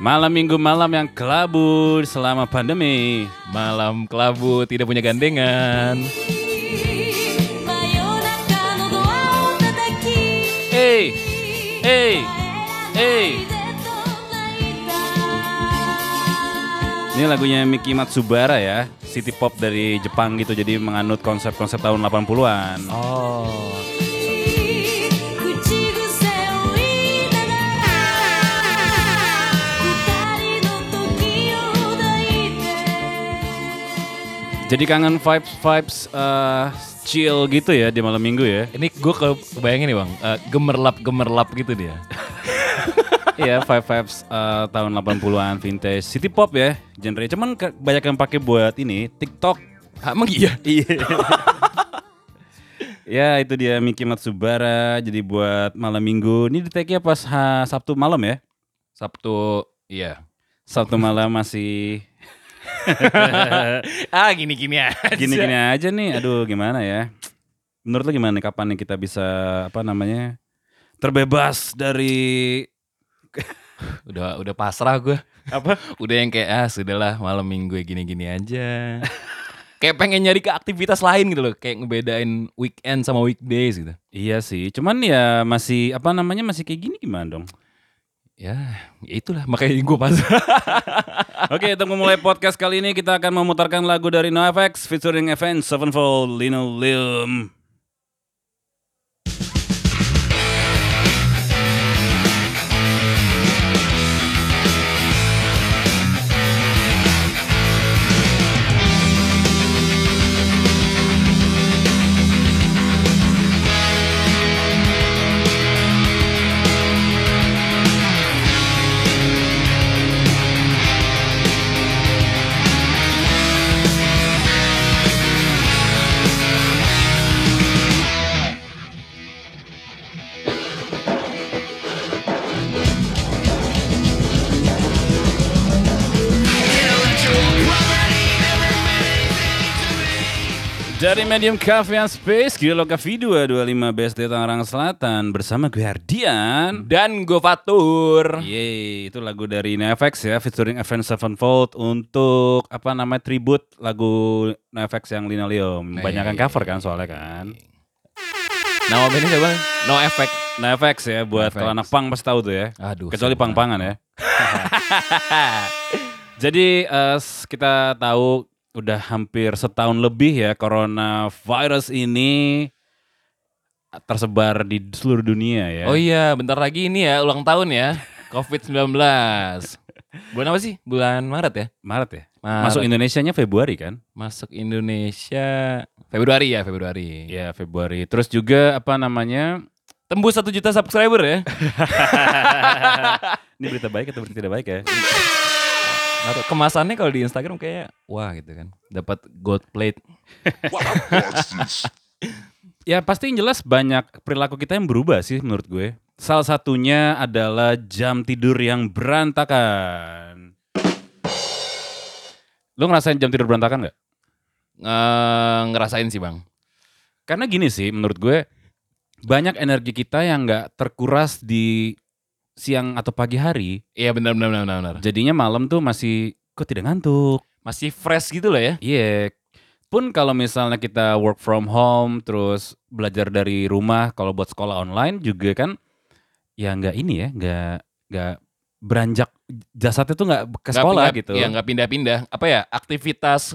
Malam minggu malam yang kelabu selama pandemi. Malam kelabu tidak punya gandengan. Hey, hey, hey. Ini lagunya Miki Matsubara ya City pop dari Jepang gitu Jadi menganut konsep-konsep tahun 80an Oh. Jadi kangen vibes-vibes eh, chill gitu ya di malam minggu ya. Ini gue ke kebayangin nih bang, eh, gemerlap-gemerlap gitu dia. Iya, vibe vibes eh, tahun 80-an vintage city pop ya, genre. Cuman banyak yang pakai buat ini TikTok. Ah, emang iya? Iya. ya itu dia Miki Matsubara jadi buat malam minggu. Ini di take pas ha, Sabtu malam ya. Sabtu, iya. Sabtu malam masih ah gini-gini aja. gini-gini aja nih. Aduh gimana ya. Menurut lo gimana nih kapan nih kita bisa apa namanya terbebas dari Udah udah pasrah gue. apa? Udah yang kayak ah sudahlah malam minggu ya gini-gini aja. kayak pengen nyari ke aktivitas lain gitu loh, kayak ngebedain weekend sama weekdays gitu. Iya sih, cuman ya masih apa namanya masih kayak gini gimana dong? Ya, ya itulah makanya gue pasrah. Oke, untuk memulai podcast kali ini kita akan memutarkan lagu dari NoFX featuring Event Sevenfold Linoleum. Dari Medium Cafe and Space, Kilo Cafe 225 BSD Tangerang Selatan bersama gue Ardian. Dan gue Fatur. Yeay, itu lagu dari NoFX ya, featuring Event Sevenfold untuk apa namanya tribute lagu NoFX yang Linoleum. Banyak kan cover kan soalnya kan. Nama bandnya siapa? No Effect. NoFX ya buat kalau anak pang pasti tahu tuh ya. Aduh. Kecuali pang-pangan ya. Jadi eh, s- kita tahu udah hampir setahun lebih ya coronavirus ini tersebar di seluruh dunia ya. Oh iya, bentar lagi ini ya ulang tahun ya. COVID-19. Bulan apa sih? Bulan Maret ya? Maret ya. Maret. Masuk Indonesianya Februari kan? Masuk Indonesia Februari ya, Februari. Ya Februari. Terus juga apa namanya? Tembus satu juta subscriber ya. Ini berita baik atau berita tidak baik ya? Atau kemasannya kalau di Instagram kayak wah gitu kan. Dapat gold plate. Ya pasti yang jelas banyak perilaku kita yang berubah sih menurut gue. Salah satunya adalah jam tidur yang berantakan. Lo ngerasain jam tidur berantakan nggak? Eh, ngerasain sih, Bang. Karena gini sih menurut gue banyak energi kita yang nggak terkuras di siang atau pagi hari. Iya benar benar benar benar. Jadinya malam tuh masih kok tidak ngantuk. Masih fresh gitu lah ya. Iya. Pun kalau misalnya kita work from home terus belajar dari rumah kalau buat sekolah online juga kan ya nggak ini ya nggak nggak beranjak jasadnya tuh nggak ke sekolah nggak- gitu. Iya, nggak pindah-pindah. Apa ya? Aktivitas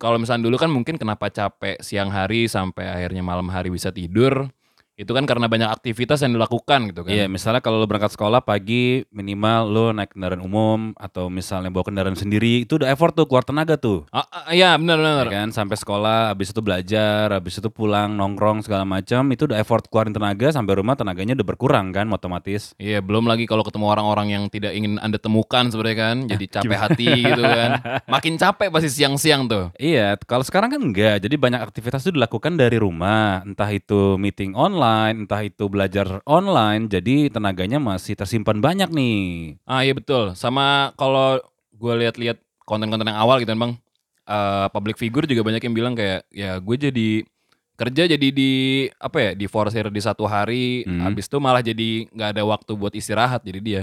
kalau misalnya dulu kan mungkin kenapa capek siang hari sampai akhirnya malam hari bisa tidur. Itu kan karena banyak aktivitas yang dilakukan gitu kan. Iya, misalnya kalau lo berangkat sekolah pagi minimal lo naik kendaraan umum atau misalnya bawa kendaraan sendiri itu udah effort tuh keluar tenaga tuh. Ah, ah, iya benar benar. Ya kan sampai sekolah habis itu belajar, habis itu pulang nongkrong segala macam itu udah effort keluarin tenaga sampai rumah tenaganya udah berkurang kan otomatis. Iya, belum lagi kalau ketemu orang-orang yang tidak ingin Anda temukan sebenarnya kan, jadi capek hati gitu kan. Makin capek pasti siang-siang tuh. Iya, kalau sekarang kan enggak. Jadi banyak aktivitas itu dilakukan dari rumah, entah itu meeting online, entah itu belajar online. Jadi tenaganya masih tersimpan banyak nih. Ah iya betul. Sama kalau gue lihat-lihat konten-konten yang awal gitu kan bang, eh, public figure juga banyak yang bilang kayak ya gue jadi kerja jadi di apa ya di forsir di satu hari, Hmm. habis itu malah jadi nggak ada waktu buat istirahat jadi dia.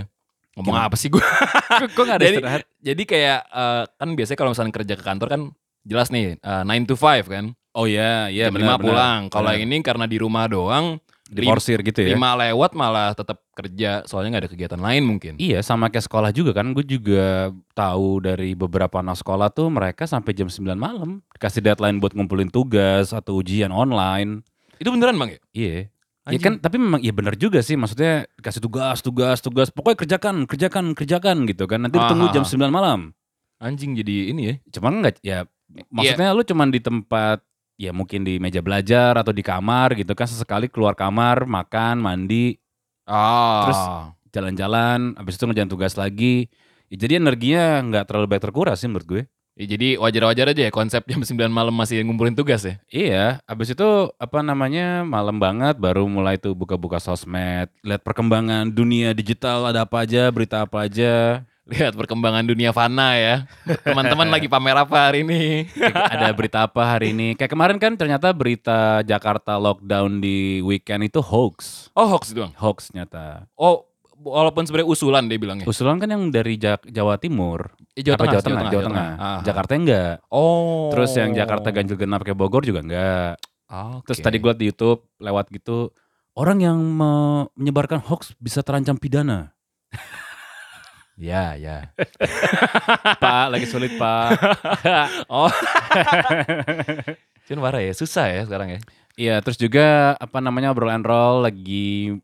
Ngomong Gimana? apa sih gue? Kok, kok gak ada Jadi- istirahat? Jadi kayak eh, kan biasanya kalau misalnya kerja ke kantor kan jelas nih eh, 9 to 5 kan. Oh iya, iya Jam benar 5 pulang. Kalau yang ini karena di rumah doang Diforsir gitu ya. 5 lewat malah tetap kerja soalnya nggak ada kegiatan lain mungkin. Iya sama kayak sekolah juga kan Gue juga tahu dari beberapa anak sekolah tuh Mereka sampai jam 9 malam Kasih deadline buat ngumpulin tugas Atau ujian online Itu beneran Bang ya? Iya Ya Anjing. kan tapi memang iya benar juga sih Maksudnya kasih tugas, tugas, tugas Pokoknya kerjakan, kerjakan, kerjakan gitu kan Nanti ditunggu jam 9 malam Anjing jadi ini ya. Cuman enggak ya Iya. Maksudnya lu cuman di tempat Ya mungkin di meja belajar Atau di kamar gitu kan Sesekali keluar kamar, makan, mandi Ah. Terus Jalan-jalan Habis itu ngerjain tugas lagi ya, Jadi energinya nggak terlalu baik terkuras sih menurut gue Ya, jadi wajar-wajar aja ya konsep jam 9 malam masih ngumpulin tugas ya. Iya, abis itu apa namanya malam banget baru mulai tuh buka-buka sosmed, lihat perkembangan dunia digital ada apa aja, berita apa aja, Lihat perkembangan dunia fana ya. Teman-teman lagi pamer apa hari ini? ada berita apa hari ini. Kayak kemarin kan ternyata berita Jakarta lockdown di weekend itu hoax, Oh hoax doang. hoax nyata. Oh walaupun sebenarnya usulan dia bilangnya. Usulan kan yang dari Ja- Jawa Timur, Eh, Jawa Tengah, Jawa Tengah, Jawa Tengah, Ah. Jakarta enggak. Oh. Terus yang Jakarta ganjil genap kayak Bogor juga enggak. Oke. Terus tadi gue liat di YouTube lewat gitu orang yang me- menyebarkan hoax bisa terancam pidana. Ya ya. Pak, lagi sulit Pak. oh. Cuman parah ya, susah ya sekarang ya. Iya, terus juga apa namanya obrol and roll lagi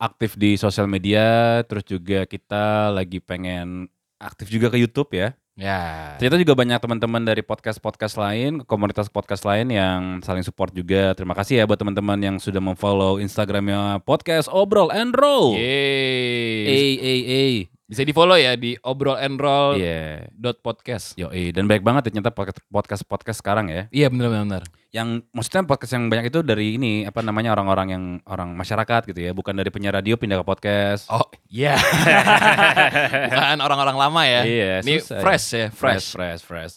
aktif di sosial media, terus juga kita lagi pengen aktif juga ke YouTube ya. Ya. Ternyata juga banyak teman-teman dari podcast-podcast lain, komunitas podcast lain yang saling support juga. Terima kasih ya buat teman-teman yang sudah memfollow Instagramnya podcast obrol and roll. Yeay. Eh, eh, eh. Bisa di follow ya di obrol and roll Iya. dot podcast. Yo, dan baik banget ya ternyata podcast podcast sekarang ya. Iya benar benar. Yang maksudnya podcast yang banyak itu dari ini apa namanya orang-orang yang orang masyarakat gitu ya, bukan dari penyiar radio pindah ke podcast. Oh iya. Bukan orang-orang lama ya. Iya, Ini susah fresh ya, fresh, fresh. fresh, fresh.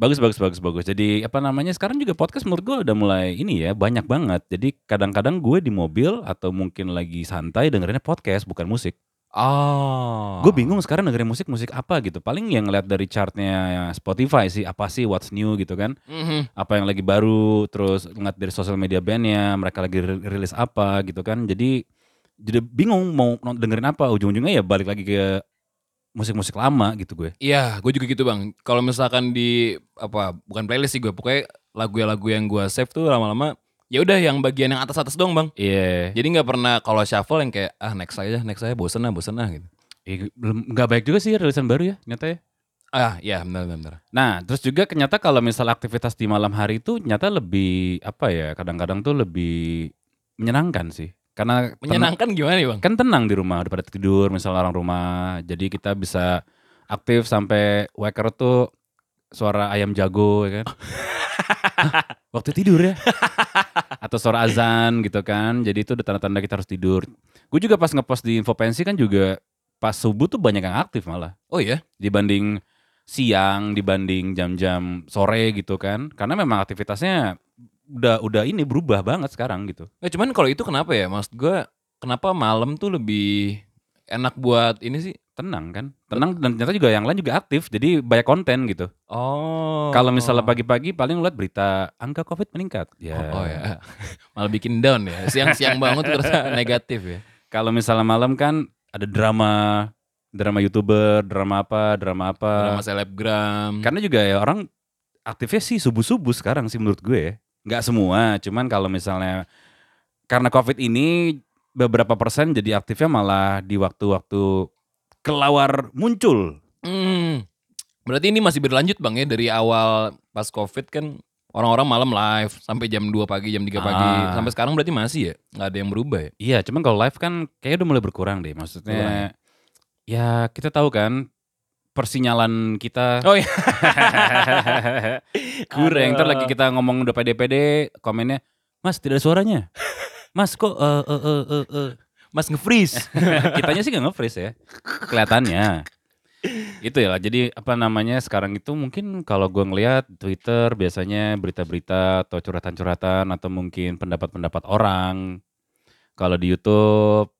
Bagus, bagus, bagus, bagus. Jadi apa namanya sekarang juga podcast menurut gue udah mulai ini ya banyak banget. Jadi kadang-kadang gue di mobil atau mungkin lagi santai dengerinnya podcast bukan musik. Oh. Gue bingung sekarang dengerin musik musik apa gitu. Paling yang ngeliat dari chartnya Spotify sih apa sih what's new gitu kan. Mhm. Apa yang lagi baru. Terus ngeliat dari sosial media bandnya mereka lagi ri- rilis apa gitu kan. Jadi jadi bingung mau dengerin apa. Ujung-ujungnya ya balik lagi ke musik-musik lama gitu gue. Iya, gue juga gitu bang. Kalau misalkan di apa bukan playlist sih gue, pokoknya lagu-lagu yang gue save tuh lama-lama ya udah yang bagian yang atas-atas dong bang. Iya. Jadi nggak pernah kalau shuffle yang kayak ah next aja, next aja bosen lah, bosen lah gitu. Eh, belum nggak baik juga sih rilisan baru ya nyata ya. Ah iya benar benar. Nah terus juga ternyata kalau misal aktivitas di malam hari itu nyata lebih apa ya kadang-kadang tuh lebih menyenangkan sih. Karena tenang- Menyenangkan gimana nih bang? kan tenang di rumah udah pada tidur misal orang rumah jadi kita bisa aktif sampai waker tuh suara ayam jago ya kan waktu tidur ya? Atau suara azan gitu kan. Jadi itu udah tanda-tanda kita harus tidur. Gue juga pas ngepost di info pensi kan juga pas subuh tuh banyak yang aktif malah. Oh iya. dibanding siang dibanding jam-jam sore gitu kan. Karena memang aktivitasnya udah udah ini berubah banget sekarang gitu. Nggak, cuman kalau itu kenapa ya? Maksud gue kenapa malam tuh lebih enak buat ini sih? tenang kan tenang dan ternyata juga yang lain juga aktif jadi banyak konten gitu Oh. kalau misalnya pagi-pagi paling lihat berita angka covid meningkat ya Oh, ya. Malah bikin down ya. Siang-siang banget terasa negatif ya. kalau misalnya malam kan ada drama drama youtuber drama apa drama apa Drama selebgram. karena juga ya orang aktifnya sih subuh subuh sekarang sih menurut gue ya. nggak semua cuman kalau misalnya karena covid ini beberapa persen jadi aktifnya malah di waktu-waktu kelawar muncul Hmm. Berarti ini masih berlanjut Bang ya dari awal pas Covid kan orang-orang malam live sampai jam 2 pagi, jam 3 pagi. Ah. Sampai sekarang berarti masih ya? nggak ada yang berubah ya? Iya, cuman kalau live kan kayaknya udah mulai berkurang deh. Maksudnya Berkurang ya kita tahu kan persinyalan kita Oh iya. kurang. Ntar lagi kita ngomong udah pede-pede, komennya, Mas tidak ada suaranya. Mas kok eh eh eh eh." Mas nge-freeze. kitanya sih nggak nge-freeze ya, kelihatannya. itu ya. Jadi apa namanya sekarang itu mungkin kalau gue ngelihat Twitter biasanya berita-berita atau curhatan-curhatan atau mungkin pendapat-pendapat orang. Kalau di YouTube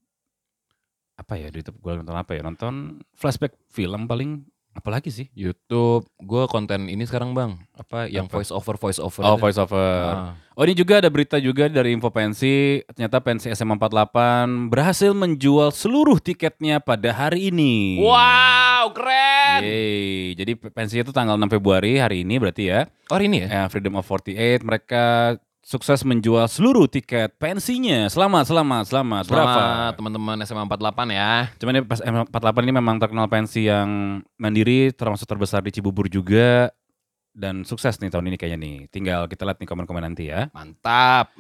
apa ya di YouTube gue nonton apa ya? Nonton flashback film paling apalagi sih? YouTube, gue konten ini sekarang bang, apa yang Apa? voice over voice over. Oh, itu. voice over. Ah. Oh, ini juga ada berita juga dari Info Pensi, ternyata Pensi SMA 48 berhasil menjual seluruh tiketnya pada hari ini. Wow, keren. Yeay. Jadi pensi itu tanggal 6 Februari hari ini berarti ya. Oh hari ini ya? Eh, Freedom of 48 mereka sukses menjual seluruh tiket pensinya. Selamat, selamat, selamat. Berapa? Selamat teman-teman SMA 48 ya. Cuman ini pas M48 ini memang terkenal pensi yang mandiri termasuk terbesar di Cibubur juga dan sukses nih tahun ini kayaknya nih. Tinggal kita lihat nih komen-komen nanti ya. Mantap.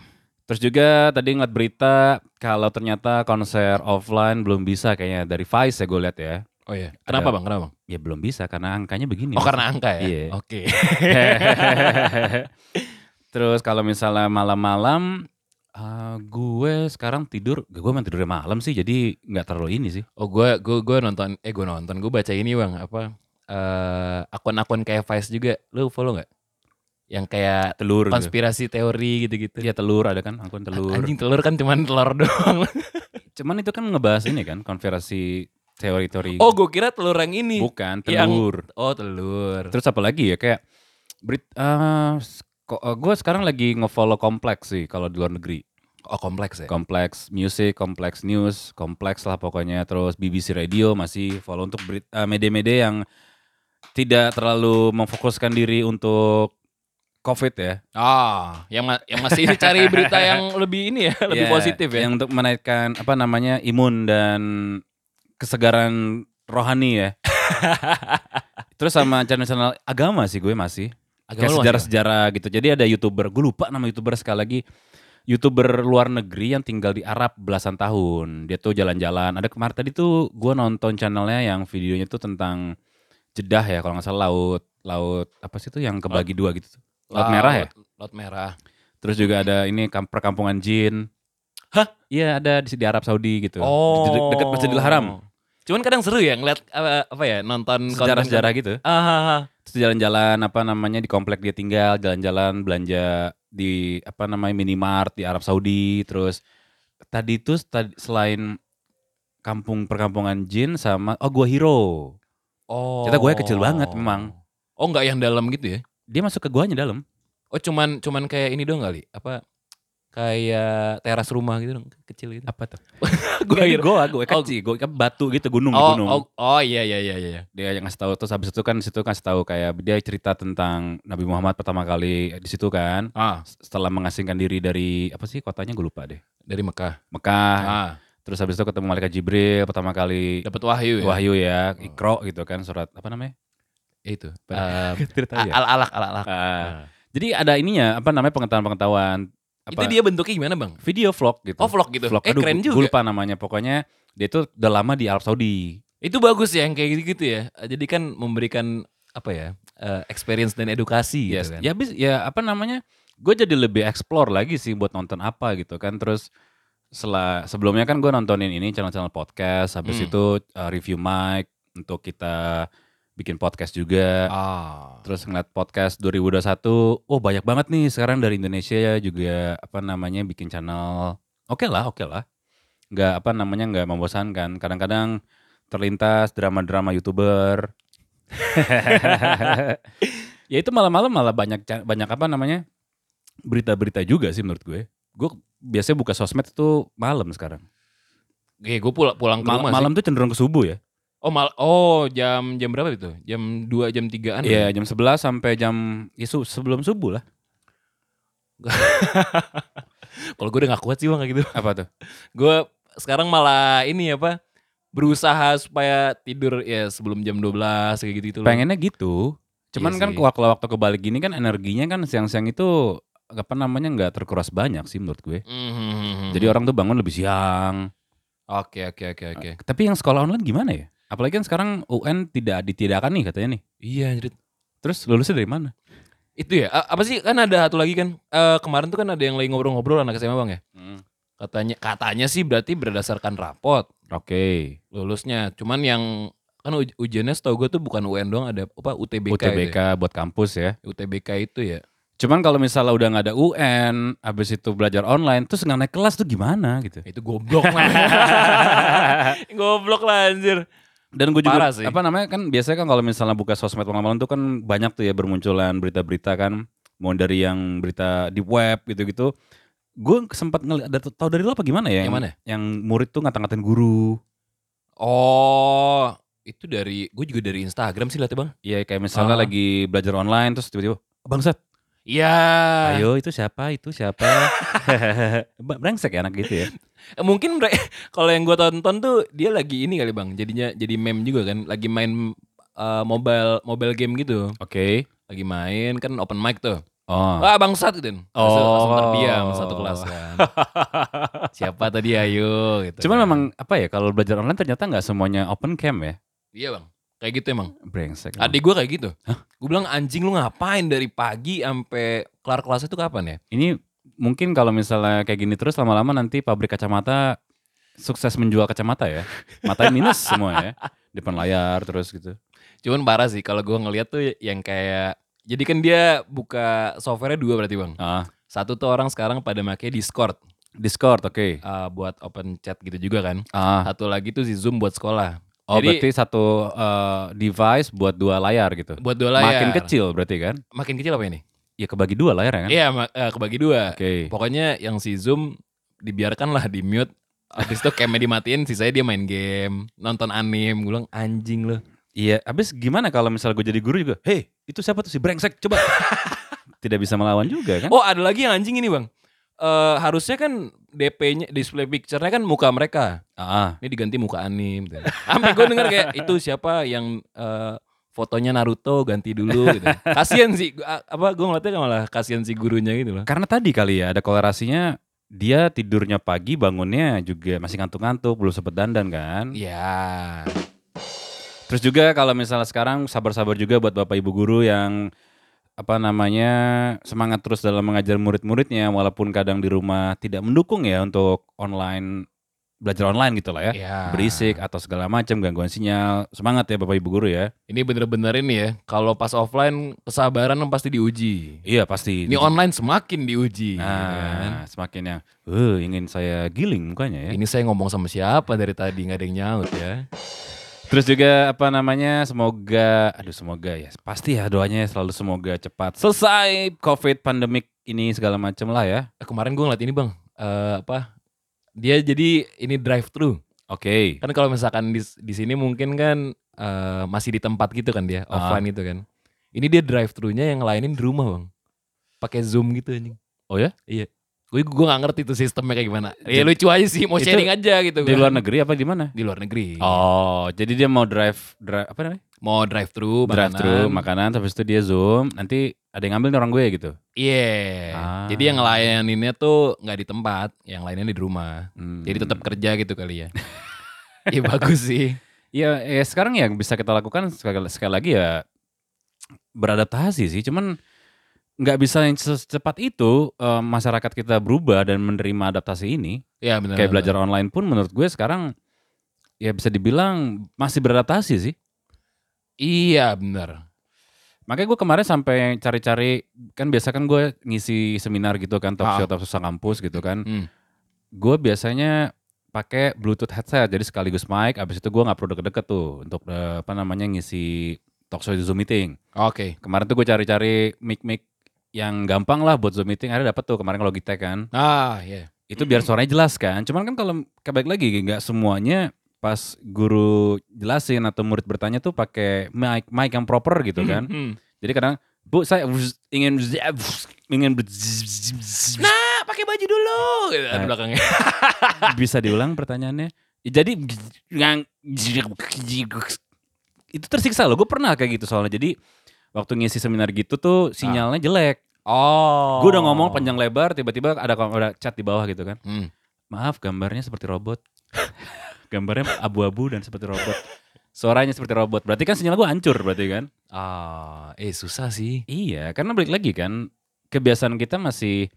Terus juga tadi ngeliat berita kalau ternyata konser offline belum bisa kayaknya dari Vice ya gue lihat ya. Oh iya. Kenapa Ada- bang? Kenapa bang? Ya belum bisa karena angkanya begini. Oh karena angka ya? Iya. Oke. Terus kalau misalnya malam-malam eh, gue sekarang tidur, gue main tidurnya malam sih jadi nggak terlalu ini sih. Oh gue gue gue nonton eh gue nonton gue baca ini bang apa eh akun-akun kayak Vice juga lu follow nggak? Yang kayak Telur gitu. konspirasi teori gitu-gitu. Iya telur ada kan akun telur. Anjing telur kan cuman telur doang. Cuman itu kan ngebahas ini kan konspirasi teori-teori. oh gue kira telur yang ini. bukan yang- telur. Oh telur. Terus apa lagi ya kayak berit eh, ko- eh, gue sekarang lagi ngefollow kompleks sih kalau di luar negeri. Oh kompleks ya? Kompleks Music, Kompleks News, Kompleks lah pokoknya. Terus BBC Radio masih follow untuk eh, media-media yang tidak terlalu memfokuskan diri untuk COVID ya. Ah, yang ma- yang masih cari berita yang lebih ini ya, lebih Ya, positif ya. Yang untuk menaikkan apa namanya imun dan kesegaran rohani ya. Terus sama channel-channel agama sih gue masih. Agama Kayak sejarah-sejarah gitu. Jadi ada youtuber, gue lupa nama youtuber sekali lagi. Youtuber luar negeri yang tinggal di Arab belasan tahun. Dia tuh jalan-jalan. Ada kemarin tadi tuh gue nonton channelnya yang videonya tuh tentang Jeddah ya kalau nggak salah laut laut apa sih tuh yang kebagi dua gitu. Laut merah ya. Laut merah. Terus juga ada ini kam- perkampungan jin. Hah? Iya ada di, di Arab Saudi gitu. Oh. Di- dekat Masjidil Haram. Cuman kadang seru ya ngeliat apa, apa ya nonton Sejarah-sejarah gitu. Ah, ah, ah. Terus jalan-jalan apa namanya di komplek dia tinggal, jalan-jalan belanja di apa namanya minimart di Arab Saudi. Terus tadi itu tadi, selain kampung perkampungan jin sama oh gua hero. Oh. Ternyata guanya kecil banget memang. Oh nggak yang dalam gitu ya? Dia masuk ke guanya dalam. Oh cuman cuman kayak ini dong kali? Apa kayak teras rumah gitu dong, kecil gitu. Apa tuh? Gua kira- gua, gua Oh. kecil, gua kan batu gitu gunung Oh, gunung. oh, oh iya iya iya iya. dia yang ngasih tahu terus habis itu kan di situ kasih tahu kayak dia cerita tentang Nabi Muhammad pertama kali di situ kan Ah, setelah mengasingkan diri dari apa sih kotanya gue lupa deh dari Mekah. Mekah Ah, terus habis itu ketemu malaikat Jibril pertama kali dapat wahyu ya. wahyu ya Iqra gitu kan surat apa namanya Ya itu. Apa? Eh, Tidak tahu ya? al alak al alak. Ah. jadi ada ininya apa namanya pengetahuan-pengetahuan apa Itu dia bentuknya gimana bang? video vlog gitu Oh vlog gitu. vlog Eh Aduh, keren juga. gue lupa namanya pokoknya dia tuh udah lama di Arab Saudi Itu bagus ya yang kayak gitu-gitu ya. Jadi kan memberikan apa ya eh, experience dan edukasi Yes. gitu kan. Ya bis ya apa namanya? Gue jadi lebih explore lagi sih buat nonton apa gitu kan. Terus setelah sebelumnya kan gue nontonin ini channel-channel podcast, habis Hmm. itu uh, review mic untuk kita bikin podcast juga. Ah. Terus ngeliat podcast 2021, oh banyak banget nih sekarang dari Indonesia ya juga apa namanya bikin channel. Oke lah, oke lah. Nggak apa namanya nggak membosankan. Kadang-kadang terlintas drama-drama youtuber. ya itu malam-malam malah banyak banyak apa namanya berita-berita juga sih menurut gue. Gue biasanya buka sosmed itu malam sekarang. Oke, gue pulang pulang ke Mal- rumah sih. malam tuh cenderung ke subuh ya. Oh mal oh jam jam berapa itu? Jam 2 jam 3-an. Iya jam 11 sampai jam ya, su- sebelum subuh lah. Kalau gue udah gak kuat sih bang kayak gitu. Apa tuh? Gue sekarang malah ini apa? Berusaha supaya tidur ya sebelum jam 12 kayak gitu gitu loh. Pengennya gitu. Cuman Iya kan kalau waktu kebalik gini kan energinya kan siang-siang itu apa namanya nggak terkuras banyak sih menurut gue. Mhm. Jadi orang tuh bangun lebih siang. Oke oke oke oke. Tapi yang sekolah online gimana ya? Apalagi kan sekarang UN tidak ditidakkan nih katanya nih. Iya anjir. Terus lulusnya dari mana? Itu ya. Apa sih kan ada satu lagi kan. Eh, kemarin tuh kan ada yang lagi ngobrol-ngobrol anak SMA bang ya. Katanya katanya sih berarti berdasarkan rapot Oke. lulusnya. Cuman yang kan uj- ujiannya setahu gue tuh bukan UN doang ada apa UTBK, UTBK ya. buat kampus ya. UTBK itu ya. Cuman kalau misalnya udah nggak ada UN, habis itu belajar online, terus nggak naik kelas tuh gimana gitu. Itu goblok lah. goblok lah anjir. Dan gue juga Parah sih. apa namanya kan biasanya kan kalau misalnya buka sosmed malam-malam tuh kan banyak tuh ya bermunculan berita-berita kan mau dari yang berita di web gitu-gitu. Gue sempat ngeliat ada tahu dari lo apa gimana ya? Yang mana? Yang murid tuh ngata-ngatain guru. Oh, itu dari gue juga dari Instagram sih lihatnya bang. Iya kayak misalnya Ah. lagi belajar online terus tiba-tiba bangsat. Iya. Ayo itu siapa? Itu siapa? Brengsek ya anak gitu ya. Mungkin kalau yang gue tonton tuh dia lagi ini kali bang. Jadinya jadi meme juga kan. Lagi main eh, mobile mobile game gitu. Oke. Lagi main kan open mic tuh. Oh. Wah bangsat gitu. Langsung, langsung Oh. terdiam satu kelas kan. Siapa tadi ayo gitu. Cuman kan. memang apa ya kalau belajar online ternyata nggak semuanya open cam ya. Iya bang. Kayak gitu emang. Brengsek. Adik gue kayak gitu. Gue bilang anjing lu ngapain dari pagi sampai kelar kelasnya tuh kapan ya? Ini mungkin kalau misalnya kayak gini terus lama-lama nanti pabrik kacamata sukses menjual kacamata ya. Matanya minus semua ya. Depan layar terus gitu. Cuman parah sih kalau gue ngeliat tuh yang kayak jadi kan dia buka softwarenya dua berarti bang. Ah, Satu tuh orang sekarang pada make Discord Discord oke. uh, buat open chat gitu juga kan. Ah. Satu lagi tuh si Zoom buat sekolah. Oh Jadi berarti satu eh, device buat dua layar gitu. buat dua layar. Makin kecil berarti kan? Makin kecil apa ini? Ya kebagi dua layar ya kan? Iya eh, kebagi dua. Oke. Pokoknya yang si Zoom dibiarkan lah di mute. Habis itu camnya dimatiin, sisanya dia main game, nonton anime. Gue bilang anjing loh. Iya, habis gimana kalau misalnya gue jadi guru juga? Hei, itu siapa tuh si brengsek? Coba. Tidak bisa melawan juga kan? Oh ada lagi yang anjing ini bang. Eh harusnya kan DP-nya display picture-nya kan muka mereka. Ah, Ini diganti muka anim. Gitu. Sampai gue denger kayak itu siapa yang eh, fotonya Naruto ganti dulu gitu. Kasian sih gua- apa gue ngeliatnya malah kasian si gurunya gitu loh. karena tadi kali ya ada kolerasinya dia tidurnya pagi bangunnya juga masih ngantuk-ngantuk belum sempet dandan kan Iya. terus juga kalau misalnya sekarang sabar-sabar juga buat bapak ibu guru yang apa namanya semangat terus dalam mengajar murid-muridnya walaupun kadang di rumah tidak mendukung ya untuk online belajar online gitu lah ya Iya. berisik atau segala macam gangguan sinyal semangat ya bapak ibu guru ya Ini bener-bener ini ya. Kalau pas offline kesabaran pasti diuji. iya pasti Ini online semakin diuji. kan. nah semakin yang eh ingin saya giling mukanya ya Ini saya ngomong sama siapa dari tadi nggak ada yang nyaut ya. Terus juga apa namanya semoga aduh semoga ya pasti ya doanya selalu semoga cepat selesai covid pandemik ini segala macam lah ya. Eh, Kemarin gue ngeliat ini bang, Eh apa? Dia jadi ini drive thru. Oke. Kan kalau misalkan di, di sini mungkin kan eh, masih di tempat gitu kan dia, Ah. offline itu kan. Ini dia drive thru-nya yang ngelainin di rumah bang. Pakai zoom gitu anjing. Oh ya? Iya. Gue gue gak ngerti tuh sistemnya kayak gimana. Ya lucu aja sih, mau sharing aja gitu. Di gua. luar negeri apa di mana? Di luar negeri. Oh, jadi dia mau drive, drive apa namanya? Mau drive thru, Drive makanan. thru makanan habis itu dia zoom, nanti ada yang ngambil nih orang gue gitu. Iya. Ah. Jadi yang ngelayaninnya tuh nggak di tempat, yang lainnya di rumah. Hmm. Jadi tetap kerja gitu kali ya. Iya bagus sih. Iya, ya sekarang ya bisa kita lakukan sekali, sekali lagi ya beradaptasi sih. Cuman nggak bisa yang secepat itu eh, masyarakat kita berubah dan menerima adaptasi ini. Iya benar. Kayak belajar online pun menurut gue sekarang ya bisa dibilang masih beradaptasi sih. Iya benar. Makanya gue kemarin sampai cari-cari kan biasa kan gue ngisi seminar gitu kan talk Ah. show talk show kampus gitu kan. Hmm. Gue biasanya pakai bluetooth headset jadi sekaligus mic. Abis itu gue nggak perlu deket-deket tuh untuk eh, apa namanya ngisi talk show di zoom meeting. Oke. Kemarin tuh gue cari-cari mic-mic yang gampang lah buat zoom meeting. Akhirnya dapet tuh kemarin Logitech kan. Ah iya. itu biar suaranya jelas kan. Cuman kan kalau kebalik lagi nggak semuanya pas guru jelasin atau murid bertanya tuh pakai mic mic yang proper gitu kan. Hmm. Jadi kadang Bu saya ingin ingin Nah pakai baju dulu. Gitu, Eh. belakangnya. bisa diulang pertanyaannya. Jadi yang itu tersiksa loh. Gue pernah kayak gitu soalnya. Jadi waktu ngisi seminar gitu tuh sinyalnya jelek. Oh. Gue udah ngomong panjang lebar, tiba-tiba ada ada chat di bawah gitu kan. Hmm. Maaf, gambarnya seperti robot. gambarnya abu-abu dan seperti robot. Suaranya seperti robot. Berarti kan sinyal gue hancur berarti kan? Ah, eh susah sih. Iya, karena balik lagi kan kebiasaan kita masih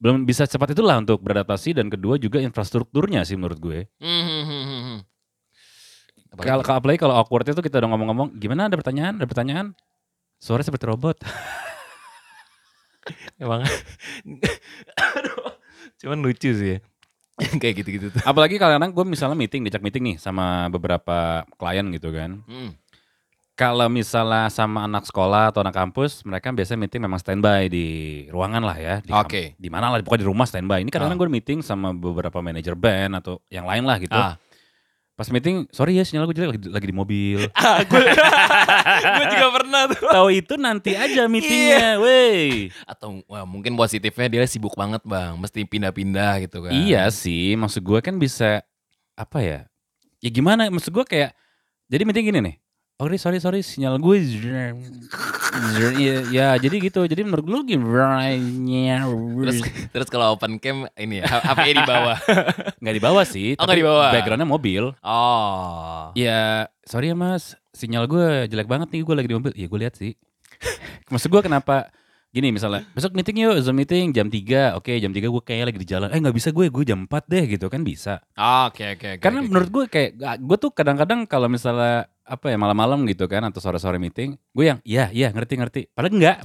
belum bisa cepat itulah untuk beradaptasi dan kedua juga infrastrukturnya sih menurut gue. Hmm, hmm, hmm, hmm, hmm. Kalau kalau apalagi kalau awkward itu kita udah ngomong-ngomong, gimana ada pertanyaan? Ada pertanyaan? Suara seperti robot. Emang Aduh, cuman lucu sih ya. Kayak gitu-gitu tuh. Apalagi kadang-kadang gue misalnya meeting, diajak meeting nih sama beberapa klien gitu kan. Hmm. Kalau misalnya sama anak sekolah atau anak kampus, mereka biasanya meeting memang standby di ruangan lah ya. Oke. di mana lah, pokoknya di rumah standby. Ini kadang-kadang gue meeting sama beberapa manajer band atau yang lain lah gitu. Ah. Pas meeting, sorry ya sinyal gue jelek lagi, lagi di mobil. Ah, gue gue juga pernah tuh. Tahu itu nanti aja meetingnya, wey. Atau wah, mungkin positifnya dia sibuk banget bang, mesti pindah-pindah gitu kan. Iya sih, maksud gue kan bisa apa ya? Ya gimana? Maksud gue kayak jadi meeting gini nih. Oh sorry sorry sinyal gue ya, ya jadi gitu. Jadi menurut lu gimana? Terus terus kalau open cam ini ya, HP di bawah. nggak dibawa sih. Oh, tapi dibawa. Backgroundnya mobil. Oh. Ya sorry ya mas, sinyal gue jelek banget nih. Gue lagi di mobil. Iya gue lihat sih. Maksud gue kenapa? Gini misalnya, besok meeting yuk, Zoom meeting jam 3. Oke, jam 3 gue kayaknya lagi di jalan. Eh nggak bisa gue, gue jam 4 deh gitu kan bisa. Oke oke oke. Karena oke, menurut gue kayak gue tuh kadang-kadang kalau misalnya apa ya malam-malam gitu kan atau sore-sore meeting, gue yang iya iya ngerti-ngerti. Padahal enggak.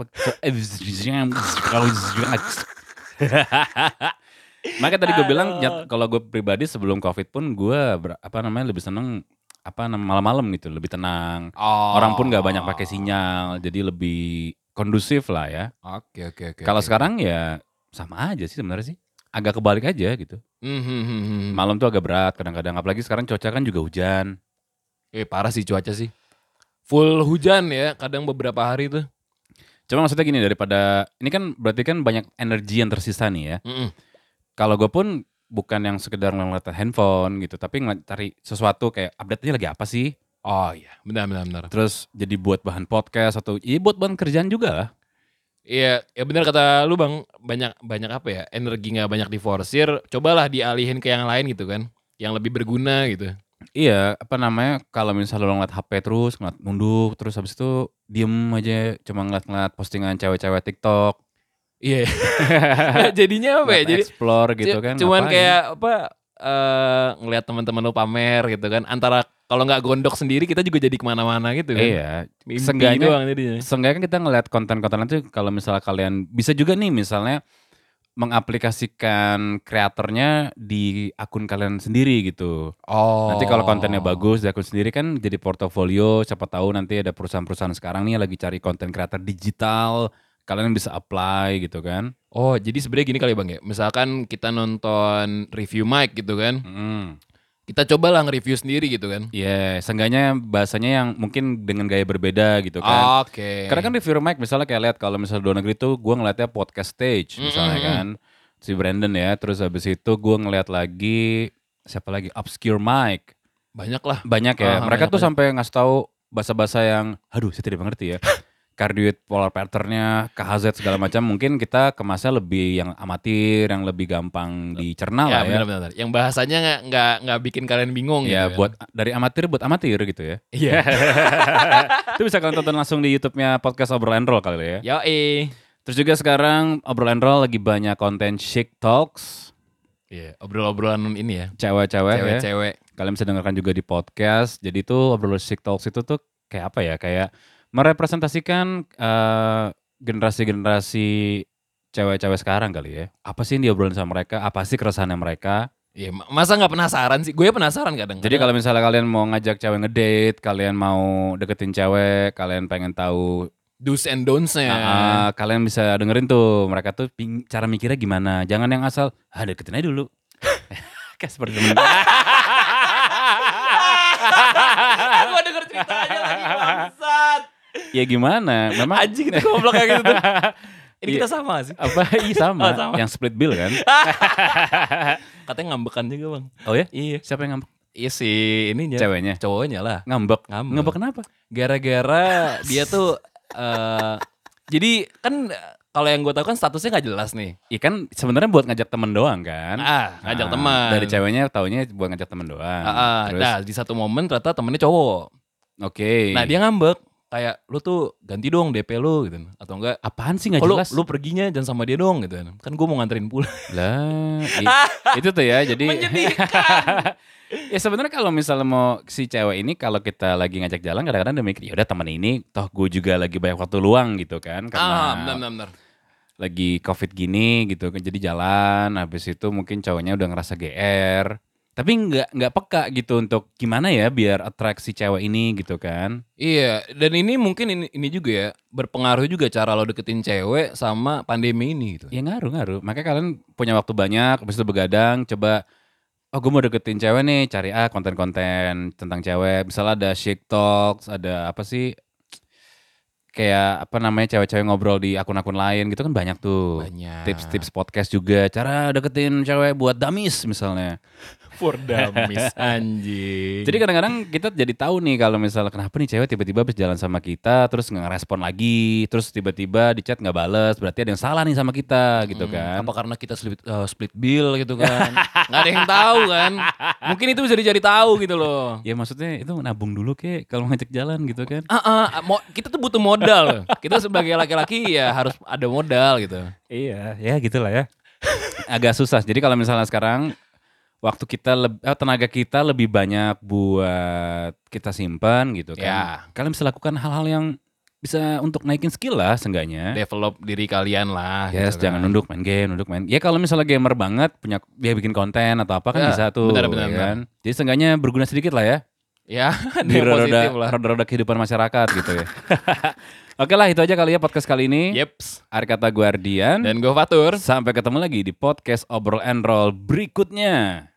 Makanya tadi gue bilang kalau gue pribadi sebelum covid pun gue apa namanya lebih seneng apa malam-malam gitu lebih tenang. Oh. Orang pun nggak banyak pakai sinyal, jadi lebih kondusif lah ya. Oke oke oke. kalau sekarang ya sama aja sih sebenarnya sih. Agak kebalik aja gitu. Hmm, hmm, hmm, hmm. Malam tuh agak berat kadang-kadang. Apalagi sekarang cuaca kan juga hujan. Eh parah sih cuaca sih. Full hujan ya, kadang beberapa hari tuh. Cuma maksudnya gini daripada ini kan berarti kan banyak energi yang tersisa nih ya. Mm-mm. Kalau gue pun bukan yang sekedar ngeliat handphone gitu, tapi cari sesuatu kayak update-nya lagi apa sih. Oh iya, benar benar benar. Terus jadi buat bahan podcast atau iya buat bahan kerjaan juga lah. Iya, ya benar kata lu bang, banyak banyak apa ya, energi nggak banyak diforsir, cobalah dialihin ke yang lain gitu kan, yang lebih berguna gitu. Iya, apa namanya? Kalau misalnya lo ngeliat HP terus, ngeliat nunduk, terus habis itu diem aja, cuma ngeliat-ngeliat postingan cewek-cewek TikTok, Iya. Nah, jadinya apa ya? ngeliat Jadi explore gitu kan. cuman ngapain? kayak apa eh ngelihat teman-teman lu pamer gitu kan, antara kalau nggak gondok sendiri kita juga jadi ke mana-mana gitu kan. Iya, Mimpi Seenggaknya- doang jadinya. Seenggaknya kan kita ngeliat konten-konten itu kalau misalnya kalian bisa juga nih misalnya mengaplikasikan kreatornya di akun kalian sendiri gitu. Oh. Nanti kalau kontennya bagus di akun sendiri kan jadi portofolio, siapa tahu nanti ada perusahaan-perusahaan sekarang nih lagi cari konten kreator digital, kalian bisa apply gitu kan. Oh, jadi sebenarnya gini kali Bang ya. Misalkan kita nonton review mic gitu kan. Hmm. Kita cobalah nge-review sendiri gitu kan. Iya, seenggaknya bahasanya yang mungkin dengan gaya berbeda gitu kan. Oke. Karena kan reviewer mic misalnya kayak lihat kalau misalnya luar negeri tuh gue ngeliatnya podcast stage misalnya Mm-mm. kan si Brandon ya terus habis itu gue ngeliat lagi siapa lagi obscure mic banyak lah. banyak ya mereka banyak, tuh sampai ngasih tahu bahasa-bahasa yang aduh saya tidak mengerti ya cardioid polar patternnya KHZ segala macam mungkin kita kemasnya lebih yang amatir yang lebih gampang dicerna ya, lah ya benar-benar. Yang bahasanya nggak nggak nggak bikin kalian bingung ya gitu. buat dari amatir buat amatir gitu ya Iya. itu bisa kalian tonton langsung di YouTube-nya podcast Obrol and Roll kali ya Yo eh. Terus juga sekarang Obrol and Roll lagi banyak konten chic talks Iya, obrolan-obrolan ini ya. cewek-cewek ya. Cewek-cewek. Kalian bisa dengarkan juga di podcast. Jadi itu Obrol chic talks itu tuh kayak apa ya? Kayak merepresentasikan eh, generasi-generasi cewek-cewek sekarang kali ya. Apa sih yang diobrolin sama mereka? Apa sih keresahannya mereka? Iya, ma- masa nggak penasaran sih? Gue penasaran kadang. Jadi kalau misalnya kalian mau ngajak cewek ngedate, kalian mau deketin cewek, kalian pengen tahu do's and don'ts-nya. Ah, kalian bisa dengerin tuh mereka tuh ping- cara mikirnya gimana. Jangan yang asal ah deketin aja dulu. Kayak seperti temen. Gue denger ceritanya. Ya gimana? Memang Anjing itu goblok kayak gitu tuh. Ini kita sama sih. apa? Iya sama. Oh, sama. Yang split bill kan? Katanya ngambekan juga bang. Oh ya? Iya. Siapa yang ngambek? Iya si ininya. Ceweknya. Cowoknya lah. Ngambek. Ngambek. Ngambek kenapa? Gara-gara dia tuh eh jadi kan kalau yang gue tahu kan statusnya nggak jelas nih. Iya kan sebenarnya buat ngajak temen doang kan? Ah, ngajak Ah, teman. Dari ceweknya taunya buat ngajak temen doang. Ah, ah. Terus, Nah di satu momen ternyata temennya cowok. oke. Nah dia ngambek kayak lu tuh ganti dong DP lu gitu atau enggak apaan sih nggak oh, lu, jelas? lu perginya jangan sama dia dong gitu kan gue mau nganterin pulang Lah, i- itu tuh ya. Jadi ya sebenarnya kalau misalnya mau si cewek ini kalau kita lagi ngajak jalan kadang-kadang mikir ya udah teman ini toh gue juga lagi banyak waktu luang gitu kan karena ah benar benar benar lagi covid gini gitu kan jadi jalan habis itu mungkin cowoknya udah ngerasa GR tapi nggak nggak peka gitu untuk gimana ya biar attract si cewek ini gitu kan? Iya, dan ini mungkin ini, ini juga ya berpengaruh juga cara lo deketin cewek sama pandemi ini gitu. ya ngaruh ngaruh. Makanya kalian punya waktu banyak habis itu begadang coba oh gue mau deketin cewek nih cari ah konten-konten tentang cewek. Misalnya ada chic talks ada apa sih? Kayak apa namanya cewek-cewek ngobrol di akun-akun lain gitu kan banyak tuh. Tips-tips podcast juga cara deketin cewek buat damis misalnya for dummies anjing. jadi kadang-kadang kita jadi tahu nih kalau misalnya kenapa nih cewek tiba-tiba habis jalan sama kita terus nggak ngerespon lagi terus tiba-tiba di chat nggak bales berarti ada yang salah nih sama kita gitu kan apa karena kita split, eh, split bill gitu kan? Nggak ada yang tahu kan? Mungkin itu bisa dicari tahu gitu loh. Ya maksudnya itu nabung dulu kek kalau ngajak jalan gitu kan. Ah, ah, mo- kita tuh butuh modal. kita sebagai laki-laki ya harus ada modal gitu. Iya, ya gitulah ya. Agak susah. Jadi kalau misalnya sekarang waktu kita eh, tenaga kita lebih banyak buat kita simpan gitu kan. Ya. Kalian bisa lakukan hal-hal yang bisa untuk naikin skill lah seenggaknya. Develop diri kalian lah. Yes, gitu jangan kan. nunduk main game, nunduk main. Ya kalau misalnya gamer banget punya dia bikin konten atau apa kan Ya, bisa tuh. benar, benar, ya kan? Jadi seenggaknya berguna sedikit lah ya. Ya, Di yang positif roda, lah. roda-roda kehidupan masyarakat gitu ya. Oke lah itu aja kali ya podcast kali ini. Yeps. Arkata Guardian. Dan gue Fatur. Sampai ketemu lagi di podcast Obrol and Roll berikutnya.